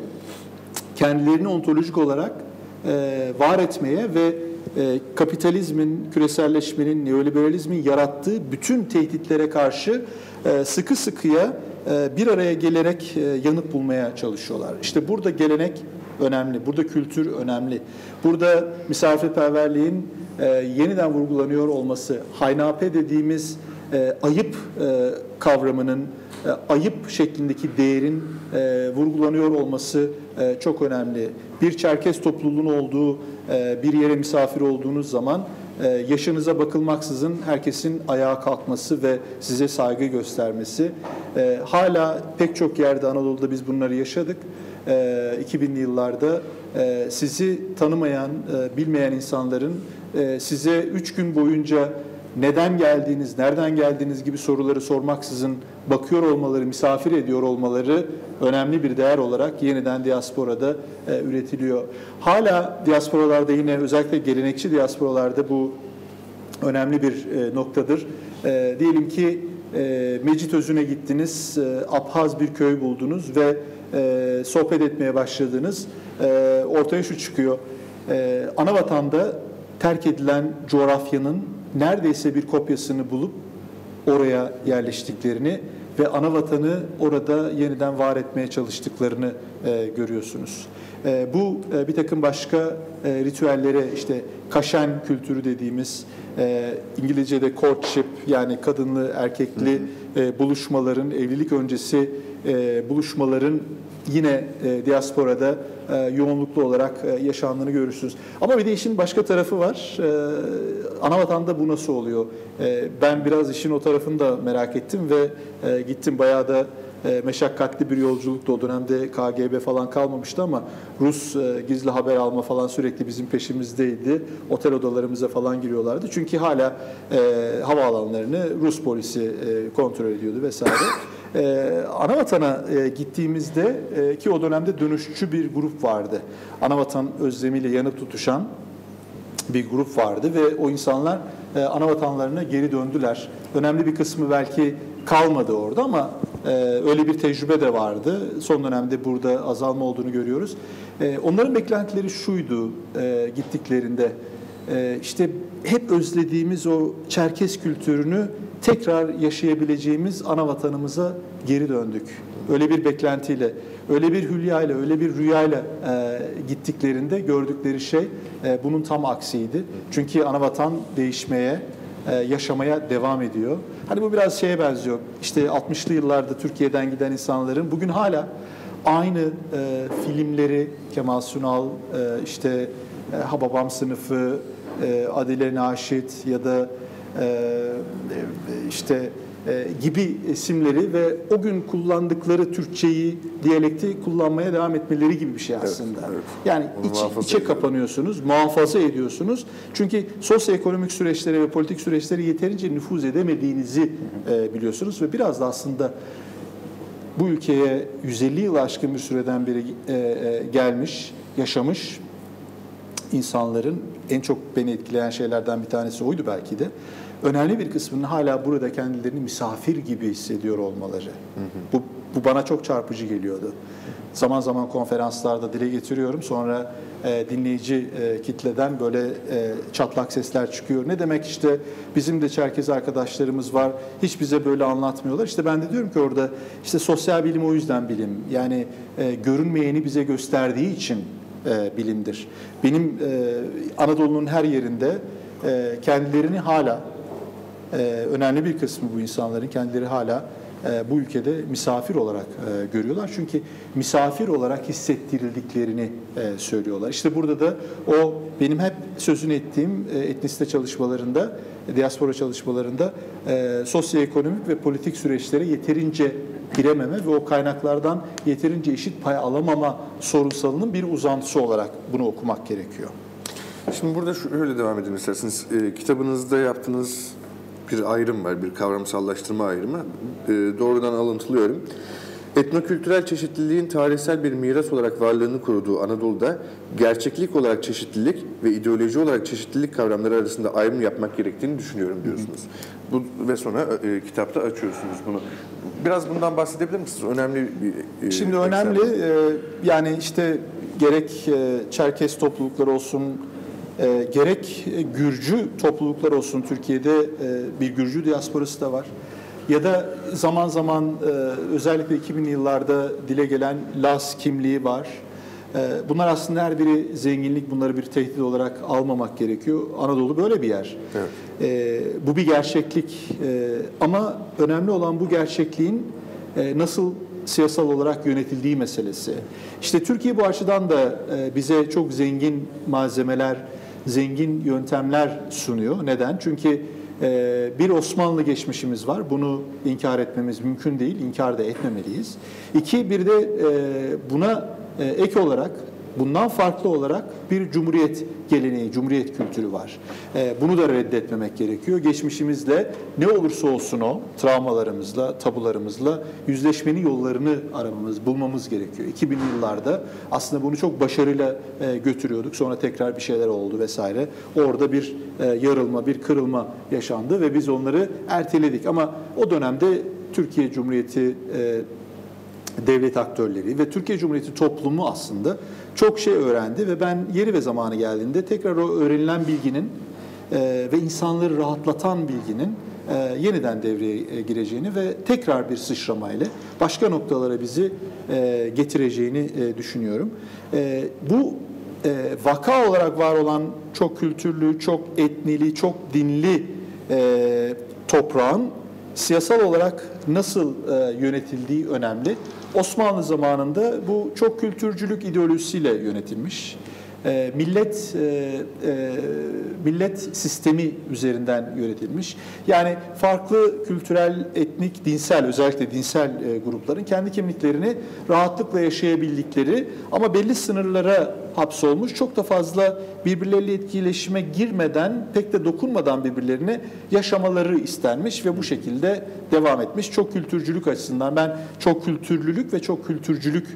Speaker 2: kendilerini ontolojik olarak e, var etmeye ve e, kapitalizmin, küreselleşmenin, neoliberalizmin yarattığı bütün tehditlere karşı e, sıkı sıkıya e, bir araya gelerek e, yanıt bulmaya çalışıyorlar. İşte burada gelenek önemli, burada kültür önemli. Burada misafirperverliğin e, yeniden vurgulanıyor olması, haynape dediğimiz e, ayıp e, kavramının, e, ayıp şeklindeki değerin e, vurgulanıyor olması e, çok önemli. Bir Çerkez topluluğunun olduğu e, bir yere misafir olduğunuz zaman e, yaşınıza bakılmaksızın herkesin ayağa kalkması ve size saygı göstermesi. E, hala pek çok yerde Anadolu'da biz bunları yaşadık. E, 2000'li yıllarda e, sizi tanımayan, e, bilmeyen insanların e, size üç gün boyunca neden geldiğiniz, nereden geldiğiniz gibi soruları sormaksızın bakıyor olmaları, misafir ediyor olmaları önemli bir değer olarak yeniden diasporada üretiliyor. Hala diasporalarda yine özellikle gelenekçi diasporalarda bu önemli bir noktadır. Diyelim ki e, Mecitözü'ne gittiniz, e, Abhaz bir köy buldunuz ve e, sohbet etmeye başladınız. E, ortaya şu çıkıyor. E, ana vatanda terk edilen coğrafyanın neredeyse bir kopyasını bulup oraya yerleştiklerini ve ana vatanı orada yeniden var etmeye çalıştıklarını e, görüyorsunuz. E, bu e, bir takım başka e, ritüellere işte kaşen kültürü dediğimiz e, İngilizce'de courtship yani kadınlı erkekli e, buluşmaların evlilik öncesi e, buluşmaların yine e, diasporada e, yoğunluklu olarak e, yaşandığını görürsünüz. Ama bir de işin başka tarafı var. E, ana bu nasıl oluyor? E, ben biraz işin o tarafını da merak ettim ve e, gittim bayağı da e, meşakkatli bir yolculuktu. O dönemde KGB falan kalmamıştı ama Rus e, gizli haber alma falan sürekli bizim peşimizdeydi. Otel odalarımıza falan giriyorlardı. Çünkü hala e, havaalanlarını Rus polisi kontrol ediyordu vesaire. E, Anavatana e, gittiğimizde e, ki o dönemde dönüşçü bir grup vardı. Anavatan özlemiyle yanıp tutuşan bir grup vardı ve o insanlar e, ana geri döndüler. Önemli bir kısmı belki kalmadı orada ama öyle bir tecrübe de vardı. Son dönemde burada azalma olduğunu görüyoruz. E, onların beklentileri şuydu e, gittiklerinde. E, işte hep özlediğimiz o Çerkes kültürünü tekrar yaşayabileceğimiz ana vatanımıza geri döndük. Öyle bir beklentiyle, öyle bir hülyayla, öyle bir rüyayla e, gittiklerinde gördükleri şey e, bunun tam aksiydi. Çünkü ana vatan değişmeye, e, yaşamaya devam ediyor. Hani bu biraz şeye benziyor. İşte 60'lı yıllarda Türkiye'den giden insanların bugün hala aynı e, filmleri Kemal Sunal, e, işte e, Hababam sınıfı, e, Adile Naşit ya da e, işte e, gibi isimleri ve o gün kullandıkları Türkçeyi, diyalekti kullanmaya devam etmeleri gibi bir şey aslında.
Speaker 1: evet.
Speaker 2: Yani
Speaker 1: Onu
Speaker 2: iç, içe
Speaker 1: ediyor.
Speaker 2: kapanıyorsunuz, muhafaza ediyorsunuz. Çünkü sosyoekonomik süreçlere ve politik süreçlere yeterince nüfuz edemediğinizi e, biliyorsunuz ve biraz da aslında bu ülkeye 150 yıl aşkın bir süreden beri e, e, gelmiş, yaşamış insanların en çok beni etkileyen şeylerden bir tanesi oydu belki de. Önemli bir kısmının hala burada kendilerini misafir gibi hissediyor olmaları. Bu, bu bana çok çarpıcı geliyordu. Zaman zaman konferanslarda dile getiriyorum. Sonra e, dinleyici e, kitleden böyle e, çatlak sesler çıkıyor. Ne demek işte bizim de Çerkez arkadaşlarımız var. Hiç bize böyle anlatmıyorlar. İşte ben de diyorum ki orada işte sosyal bilim o yüzden bilim. Yani e, görünmeyeni bize gösterdiği için e, bilimdir. Benim e, Anadolu'nun her yerinde e, kendilerini hala e, önemli bir kısmı bu insanların kendileri hala e, bu ülkede misafir olarak e, görüyorlar. Çünkü misafir olarak hissettirildiklerini e, söylüyorlar. İşte burada da o benim hep sözünü ettiğim e, etnisite çalışmalarında, diaspora çalışmalarında e, sosyoekonomik ve politik süreçlere yeterince girememe ve o kaynaklardan yeterince eşit pay alamama sorunsalının bir uzantısı olarak bunu okumak gerekiyor.
Speaker 1: Şimdi burada şöyle devam edelim isterseniz. E, kitabınızda yaptığınız bir ayrım var, bir kavramsallaştırma ayrımı. E, doğrudan alıntılıyorum. Etnokültürel çeşitliliğin tarihsel bir miras olarak varlığını koruduğu Anadolu'da gerçeklik olarak çeşitlilik ve ideoloji olarak çeşitlilik kavramları arasında ayrım yapmak gerektiğini düşünüyorum diyorsunuz. Bu ve sonra e, kitapta açıyorsunuz bunu. Biraz bundan bahsedebilir misiniz? Önemli bir e,
Speaker 2: Şimdi
Speaker 1: eksen.
Speaker 2: önemli e, yani işte gerek e, Çerkes toplulukları olsun e, gerek Gürcü topluluklar olsun Türkiye'de e, bir Gürcü diasporası da var. Ya da zaman zaman e, özellikle 2000'li yıllarda dile gelen Laz kimliği var. E, bunlar aslında her biri zenginlik, bunları bir tehdit olarak almamak gerekiyor. Anadolu böyle bir yer.
Speaker 1: Evet.
Speaker 2: E, bu bir gerçeklik E, ama önemli olan bu gerçekliğin e, nasıl siyasal olarak yönetildiği meselesi. İşte Türkiye bu açıdan da e, bize çok zengin malzemeler, zengin yöntemler sunuyor. Neden? Çünkü bir Osmanlı geçmişimiz var. Bunu inkar etmemiz mümkün değil. İnkar da etmemeliyiz. İki, bir de e, buna e, ek olarak Bundan farklı olarak bir cumhuriyet geleneği, cumhuriyet kültürü var. Ee, bunu da reddetmemek gerekiyor. Geçmişimizle ne olursa olsun o, travmalarımızla, tabularımızla yüzleşmenin yollarını aramamız, bulmamız gerekiyor. 2000'li yıllarda aslında bunu çok başarıyla e, götürüyorduk. Sonra tekrar bir şeyler oldu vesaire. Orada bir e, yarılma, bir kırılma yaşandı ve biz onları erteledik. Ama o dönemde Türkiye Cumhuriyeti e, devlet aktörleri ve Türkiye Cumhuriyeti toplumu aslında çok şey öğrendi ve ben yeri ve zamanı geldiğinde tekrar o öğrenilen bilginin e, ve insanları rahatlatan bilginin e, yeniden devreye e, gireceğini ve tekrar bir sıçramayla başka noktalara bizi e, getireceğini e, düşünüyorum. E, bu e, vaka olarak var olan çok kültürlü, çok etnili, çok dinli e, toprağın siyasal olarak nasıl e, yönetildiği önemli. Osmanlı zamanında bu çok kültürcülük ideolojisiyle yönetilmiş. E, millet e, e, millet sistemi üzerinden yönetilmiş. Yani farklı kültürel, etnik, dinsel özellikle dinsel e, grupların kendi kimliklerini rahatlıkla yaşayabildikleri ama belli sınırlara hapsolmuş. Çok da fazla birbirleriyle etkileşime girmeden, pek de dokunmadan birbirlerine yaşamaları istenmiş ve bu şekilde devam etmiş. Çok kültürcülük açısından ben çok kültürlülük ve çok kültürcülük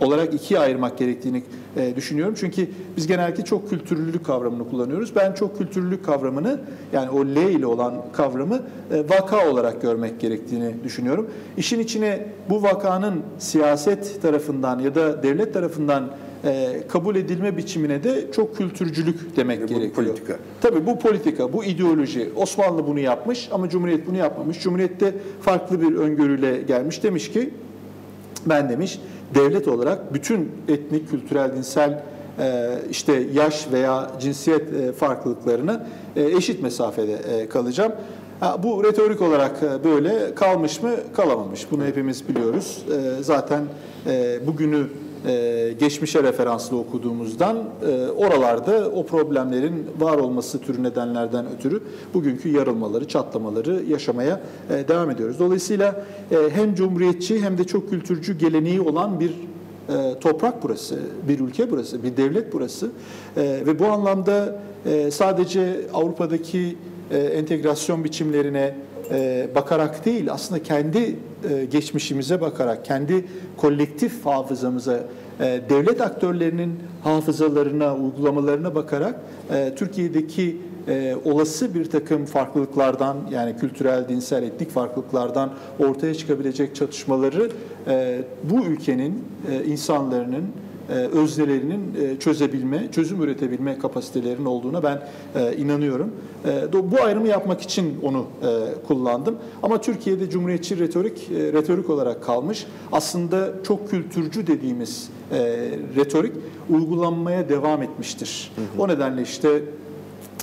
Speaker 2: olarak ikiye ayırmak gerektiğini e, düşünüyorum. Çünkü biz genellikle çok kültürlülük kavramını kullanıyoruz. Ben çok kültürlülük kavramını yani o L ile olan kavramı e, vaka olarak görmek gerektiğini düşünüyorum. İşin içine bu vakanın siyaset tarafından ya da devlet tarafından e, kabul edilme biçimine de çok kültürcülük demek
Speaker 1: Bu
Speaker 2: gerekiyor.
Speaker 1: politika.
Speaker 2: Tabii bu politika, bu ideoloji. Osmanlı bunu yapmış ama Cumhuriyet bunu yapmamış. Cumhuriyet de farklı bir öngörüyle gelmiş. Demiş ki ben demiş devlet olarak bütün etnik, kültürel, dinsel e, işte yaş veya cinsiyet e, farklılıklarına e, eşit mesafede kalacağım. Bu retorik olarak böyle kalmış mı kalamamış. Bunu hepimiz biliyoruz. Zaten bugünü e, geçmişe referanslı okuduğumuzdan e, oralarda o problemlerin var olması türü nedenlerden ötürü bugünkü yarılmaları, çatlamaları yaşamaya e, devam ediyoruz. Dolayısıyla e, hem cumhuriyetçi hem de çok kültürcü geleneği olan bir e, toprak burası, bir ülke burası, bir devlet burası E, ve bu anlamda e, sadece Avrupa'daki e, entegrasyon biçimlerine e, bakarak değil, aslında kendi e, geçmişimize bakarak, kendi kolektif hafızamıza, e, devlet aktörlerinin hafızalarına, uygulamalarına bakarak Türkiye'deki olası bir takım farklılıklardan yani kültürel, dinsel, etnik farklılıklardan ortaya çıkabilecek çatışmaları bu ülkenin insanların öznelerinin e, çözebilme, çözüm üretebilme kapasitelerinin olduğuna ben e, inanıyorum. E, bu ayrımı yapmak için onu e, kullandım. Ama Türkiye'de cumhuriyetçi retorik e, retorik olarak kalmış. Aslında çok kültürcü dediğimiz e, retorik uygulanmaya devam etmiştir. O nedenle işte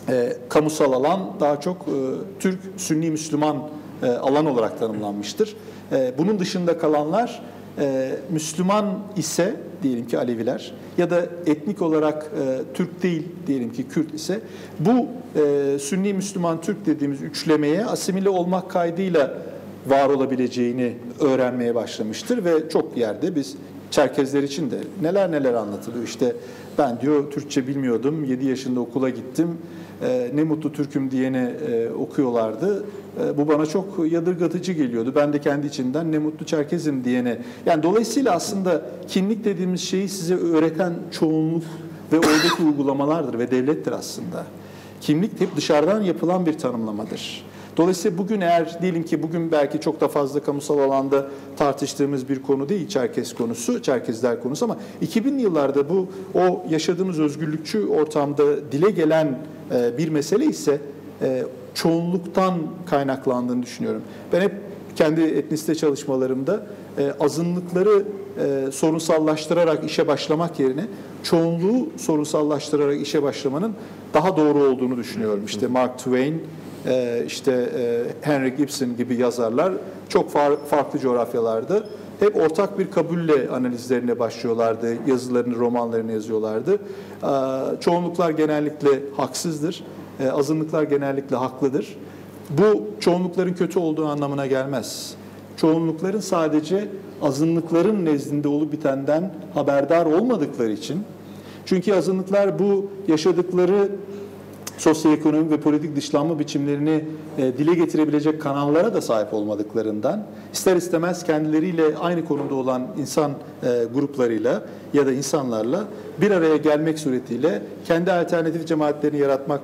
Speaker 2: e, kamusal alan daha çok e, Türk Sünni Müslüman e, alan olarak tanımlanmıştır. E, bunun dışında kalanlar e, Müslüman ise diyelim ki Aleviler ya da etnik olarak e, Türk değil diyelim ki Kürt ise bu e, Sünni Müslüman Türk dediğimiz üçlemeye asimile olmak kaydıyla var olabileceğini öğrenmeye başlamıştır ve çok yerde biz Çerkezler için de neler neler anlatılıyor. İşte ben diyor Türkçe bilmiyordum, 7 yaşında okula gittim, e, ne mutlu Türk'üm diyene e, okuyorlardı. E, bu bana çok yadırgatıcı geliyordu. Ben de kendi içinden ne mutlu Çerkezim diyene. Yani dolayısıyla aslında kimlik dediğimiz şeyi size öğreten çoğunluk ve oradaki [laughs] uygulamalardır ve devlettir aslında. Kimlik hep dışarıdan yapılan bir tanımlamadır. Dolayısıyla bugün eğer diyelim ki bugün belki çok da fazla kamusal alanda tartıştığımız bir konu değil Çerkez konusu, Çerkezler konusu ama 2000'li yıllarda bu o yaşadığımız özgürlükçü ortamda dile gelen e, bir mesele ise e, çoğunluktan kaynaklandığını düşünüyorum. Ben hep kendi etnisite çalışmalarımda e, azınlıkları e, sorunsallaştırarak işe başlamak yerine çoğunluğu sorunsallaştırarak işe başlamanın daha doğru olduğunu düşünüyorum. İşte Mark Twain, e, işte e, Henry Gibson gibi yazarlar çok far- farklı coğrafyalarda hep ortak bir kabulle analizlerine başlıyorlardı, yazılarını, romanlarını yazıyorlardı. E, çoğunluklar genellikle haksızdır, e, azınlıklar genellikle haklıdır. Bu çoğunlukların kötü olduğu anlamına gelmez. Çoğunlukların sadece azınlıkların nezdinde olup bitenden haberdar olmadıkları için çünkü azınlıklar bu yaşadıkları sosyoekonomik ve politik dışlanma biçimlerini e, dile getirebilecek kanallara da sahip olmadıklarından ister istemez kendileriyle aynı konumda olan insan e, gruplarıyla ya da insanlarla bir araya gelmek suretiyle kendi alternatif cemaatlerini yaratmak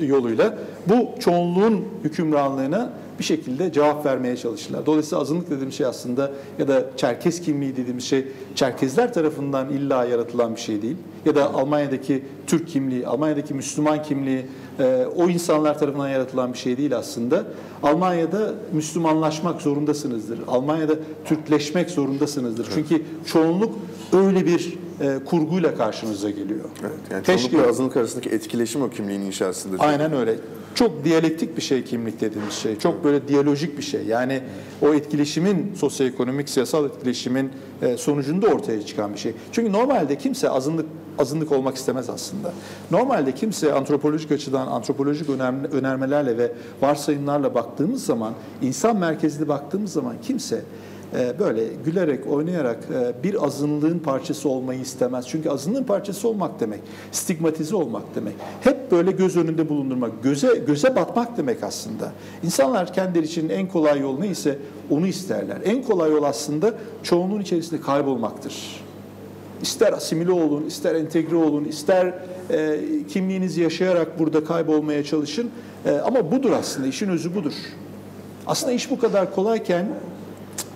Speaker 2: e, yoluyla bu çoğunluğun hükümranlığına bir şekilde cevap vermeye çalışırlar. Dolayısıyla azınlık dediğim şey aslında ya da Çerkez kimliği dediğimiz şey Çerkezler tarafından illa yaratılan bir şey değil. Ya da Almanya'daki Türk kimliği, Almanya'daki Müslüman kimliği e, o insanlar tarafından yaratılan bir şey değil aslında. Almanya'da Müslümanlaşmak zorundasınızdır. Almanya'da Türkleşmek zorundasınızdır. Çünkü çoğunluk öyle bir e, kurguyla karşınıza geliyor.
Speaker 1: Evet, yani
Speaker 2: Keşke-
Speaker 1: çoğunlukla azınlık arasındaki etkileşim o kimliğin inşasıdır.
Speaker 2: Aynen öyle. Çok diyalektik bir şey kimlik dediğimiz şey. Çok böyle diyalojik bir şey. Yani o etkileşimin, sosyoekonomik, siyasal etkileşimin e, sonucunda ortaya çıkan bir şey. Çünkü normalde kimse azınlık azınlık olmak istemez aslında. Normalde kimse antropolojik açıdan antropolojik önerme- önermelerle ve varsayımlarla baktığımız zaman, insan merkezli baktığımız zaman kimse böyle gülerek, oynayarak e, bir azınlığın parçası olmayı istemez. Çünkü azınlığın parçası olmak demek, stigmatize olmak demek. Hep böyle göz önünde bulundurmak, göze göze batmak demek aslında. İnsanlar kendileri için en kolay yol neyse onu isterler. En kolay yol aslında çoğunluğun içerisinde kaybolmaktır. İster asimile olun, ister entegre olun, ister e, kimliğinizi yaşayarak burada kaybolmaya çalışın. E, ama budur aslında, işin özü budur. Aslında iş bu kadar kolayken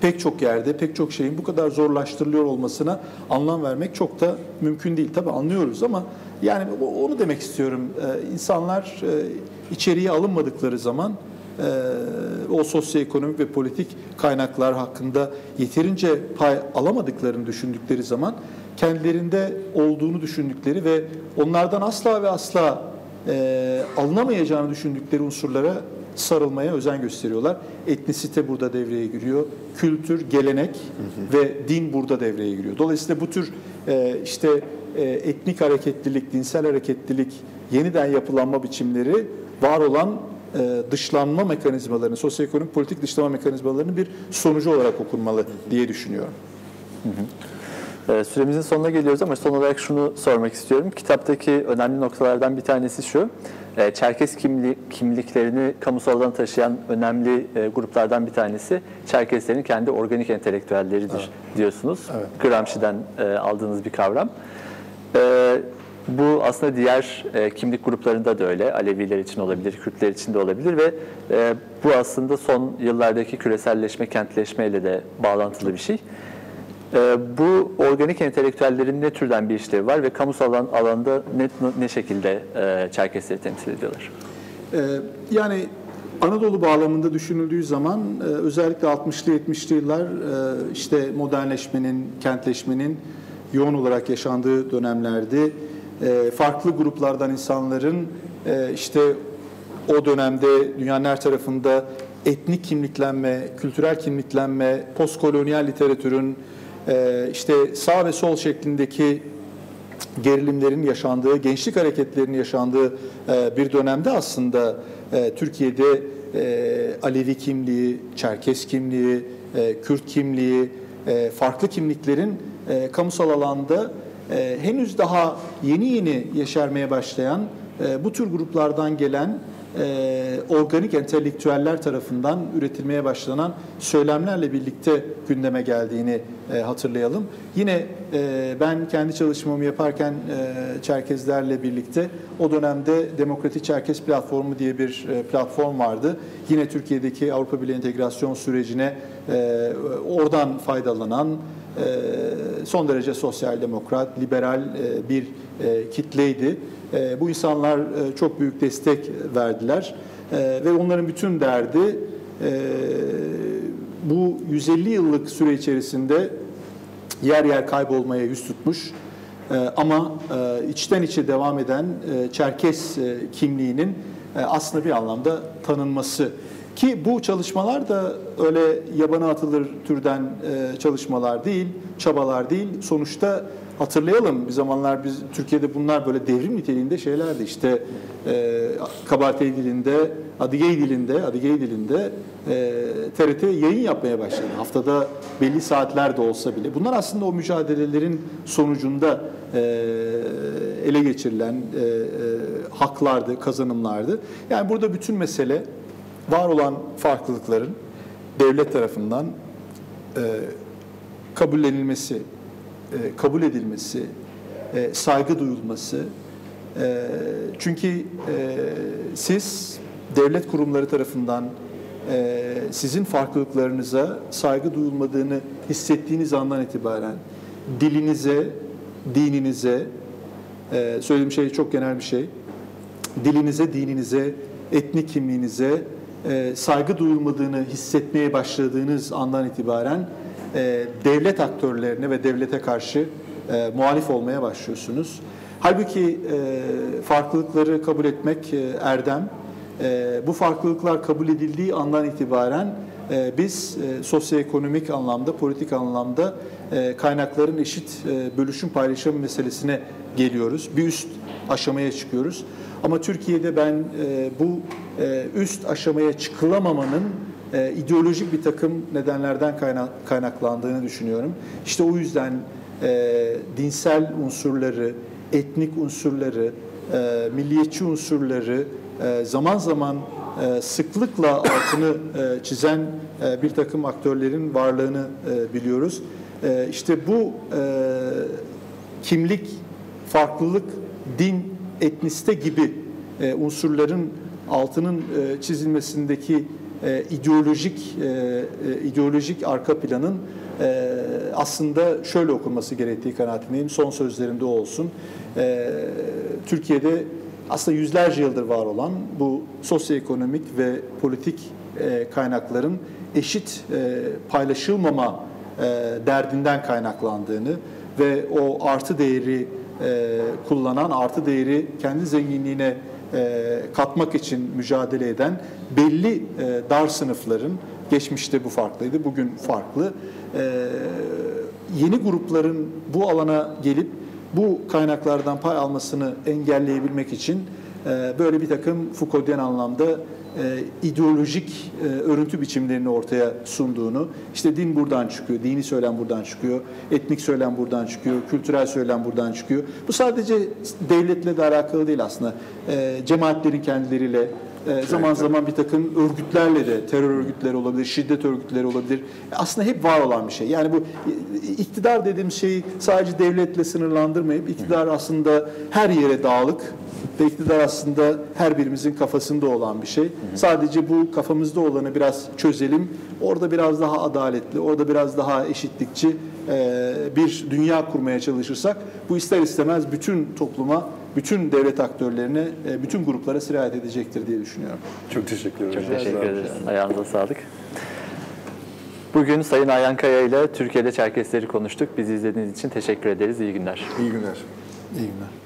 Speaker 2: pek çok yerde, pek çok şeyin bu kadar zorlaştırılıyor olmasına anlam vermek çok da mümkün değil. Tabii anlıyoruz ama yani onu demek istiyorum. Ee, insanlar e, içeriye alınmadıkları zaman e, o sosyoekonomik ve politik kaynaklar hakkında yeterince pay alamadıklarını düşündükleri zaman kendilerinde olduğunu düşündükleri ve onlardan asla ve asla e, alınamayacağını düşündükleri unsurlara sarılmaya özen gösteriyorlar. Etnisite burada devreye giriyor. Kültür, gelenek ve din burada devreye giriyor. Dolayısıyla bu tür e, işte e, etnik hareketlilik, dinsel hareketlilik, yeniden yapılanma biçimleri var olan e, dışlanma mekanizmalarının, sosyoekonomik politik dışlama mekanizmalarının bir sonucu olarak okunmalı diye düşünüyorum.
Speaker 3: Ee, Süremizin sonuna geliyoruz ama son olarak şunu sormak istiyorum. Kitaptaki önemli noktalardan bir tanesi şu. Ee, Çerkes kimli, kimliklerini kamusaldan taşıyan önemli e, gruplardan bir tanesi Çerkeslerin kendi organik entelektüelleridir diyorsunuz. Gramsci'den e, aldığınız bir kavram. Ee, bu aslında diğer e, kimlik gruplarında da öyle. Aleviler için olabilir, Kürtler için de olabilir ve e, bu aslında son yıllardaki küreselleşme, kentleşmeyle de bağlantılı bir şey. E, bu organik entelektüellerin ne türden bir işlevi var ve kamusal alan, alanda ne, ne şekilde e, Çerkesleri temsil ediyorlar?
Speaker 2: Ee, yani Anadolu bağlamında düşünüldüğü zaman e, özellikle 60'lı 70'li yıllar e, işte modernleşmenin, kentleşmenin yoğun olarak yaşandığı dönemlerdi. E, farklı gruplardan insanların e, işte o dönemde dünyanın her tarafında etnik kimliklenme, kültürel kimliklenme, postkolonyal literatürün e, işte sağ ve sol şeklindeki gerilimlerin yaşandığı, gençlik hareketlerinin yaşandığı e, bir dönemde aslında e, Türkiye'de e, Alevi kimliği, Çerkes kimliği, Kürt kimliği, farklı kimliklerin kamusal alanda henüz daha yeni yeni yeşermeye başlayan bu tür gruplardan gelen e, organik entelektüeller tarafından üretilmeye başlanan söylemlerle birlikte gündeme geldiğini e, hatırlayalım. Yine e, ben kendi çalışmamı yaparken e, Çerkezlerle birlikte o dönemde Demokratik Çerkez Platformu diye bir e, platform vardı. Yine Türkiye'deki Avrupa Birliği entegrasyon sürecine e, oradan faydalanan e, son derece sosyal demokrat, liberal e, bir e, kitleydi. E, Bu insanlar e, çok büyük destek verdiler E, ve onların bütün derdi e, bu 150 yıllık süre içerisinde yer yer kaybolmaya yüz tutmuş e, ama e, içten içe devam eden Çerkes kimliğinin e, aslında bir anlamda tanınması. Ki bu çalışmalar da öyle yabana atılır türden çalışmalar değil, çabalar değil. Sonuçta hatırlayalım bir zamanlar biz Türkiye'de bunlar böyle devrim niteliğinde şeylerdi. İşte e, Kabartey dilinde, Adigey dilinde, Adigey dilinde e, TRT yayın yapmaya başladı. Haftada belli saatler de olsa bile. Bunlar aslında o mücadelelerin sonucunda e, ele geçirilen e, e, haklardı, kazanımlardı. Yani burada bütün mesele var olan farklılıkların devlet tarafından e, kabullenilmesi, e, kabul edilmesi, e, saygı duyulması. E, çünkü siz devlet kurumları tarafından sizin farklılıklarınıza saygı duyulmadığını hissettiğiniz andan itibaren dilinize, dininize, söylediğim şey çok genel bir şey, dilinize, dininize, etnik kimliğinize saygı duyulmadığını hissetmeye başladığınız andan itibaren e, devlet aktörlerine ve devlete karşı e, muhalif olmaya başlıyorsunuz. Halbuki e, farklılıkları kabul etmek e, erdem. E, bu farklılıklar kabul edildiği andan itibaren e, biz e, sosyoekonomik anlamda, politik anlamda e, kaynakların eşit e, bölüşüm paylaşım meselesine geliyoruz. Bir üst aşamaya çıkıyoruz. Ama Türkiye'de ben e, bu e, üst aşamaya çıkılamamanın e, ideolojik bir takım nedenlerden kaynak, kaynaklandığını düşünüyorum. İşte o yüzden e, dinsel unsurları, etnik unsurları, e, milliyetçi unsurları e, zaman zaman e, sıklıkla altını e, çizen e, bir takım aktörlerin varlığını e, biliyoruz. E, işte bu e, kimlik, farklılık, din, etniste gibi e, unsurların altının e, çizilmesindeki e, ideolojik e, e, ideolojik arka planın e, aslında şöyle okunması gerektiği kanaatindeyim. Son sözlerimde olsun. E, Türkiye'de aslında yüzlerce yıldır var olan bu sosyoekonomik ve politik e, kaynakların eşit e, paylaşılmama e, derdinden kaynaklandığını ve o artı değeri e, kullanan, artı değeri kendi zenginliğine katmak için mücadele eden belli e, dar sınıfların, geçmişte bu farklıydı, bugün farklı, e, yeni grupların bu alana gelip bu kaynaklardan pay almasını engelleyebilmek için e, böyle bir takım Foucault'yen anlamda e, ideolojik e, örüntü biçimlerini ortaya sunduğunu, işte din buradan çıkıyor, dini söylem buradan çıkıyor, etnik söylem buradan çıkıyor, kültürel söylem buradan çıkıyor. Bu sadece devletle de alakalı değil aslında. E, cemaatlerin kendileriyle, e, zaman zaman bir takım örgütlerle de, terör örgütleri olabilir, şiddet örgütleri olabilir. Aslında hep var olan bir şey. Yani bu e, iktidar dediğim şeyi sadece devletle sınırlandırmayıp, iktidar aslında her yere dağılık, ve iktidar aslında her birimizin kafasında olan bir şey. Sadece bu kafamızda olanı biraz çözelim. Orada biraz daha adaletli, orada biraz daha eşitlikçi e, bir dünya kurmaya çalışırsak bu ister istemez bütün topluma, bütün devlet aktörlerine, e, bütün gruplara sirayet edecektir diye düşünüyorum.
Speaker 1: Çok teşekkür ederim.
Speaker 3: Çok teşekkür ederiz. Ayağınıza sağlık. Bugün Sayın Ayhan Kaya ile Türkiye'de Çerkesleri konuştuk. Bizi izlediğiniz için teşekkür ederiz. İyi günler.
Speaker 1: İyi günler.
Speaker 2: İyi günler.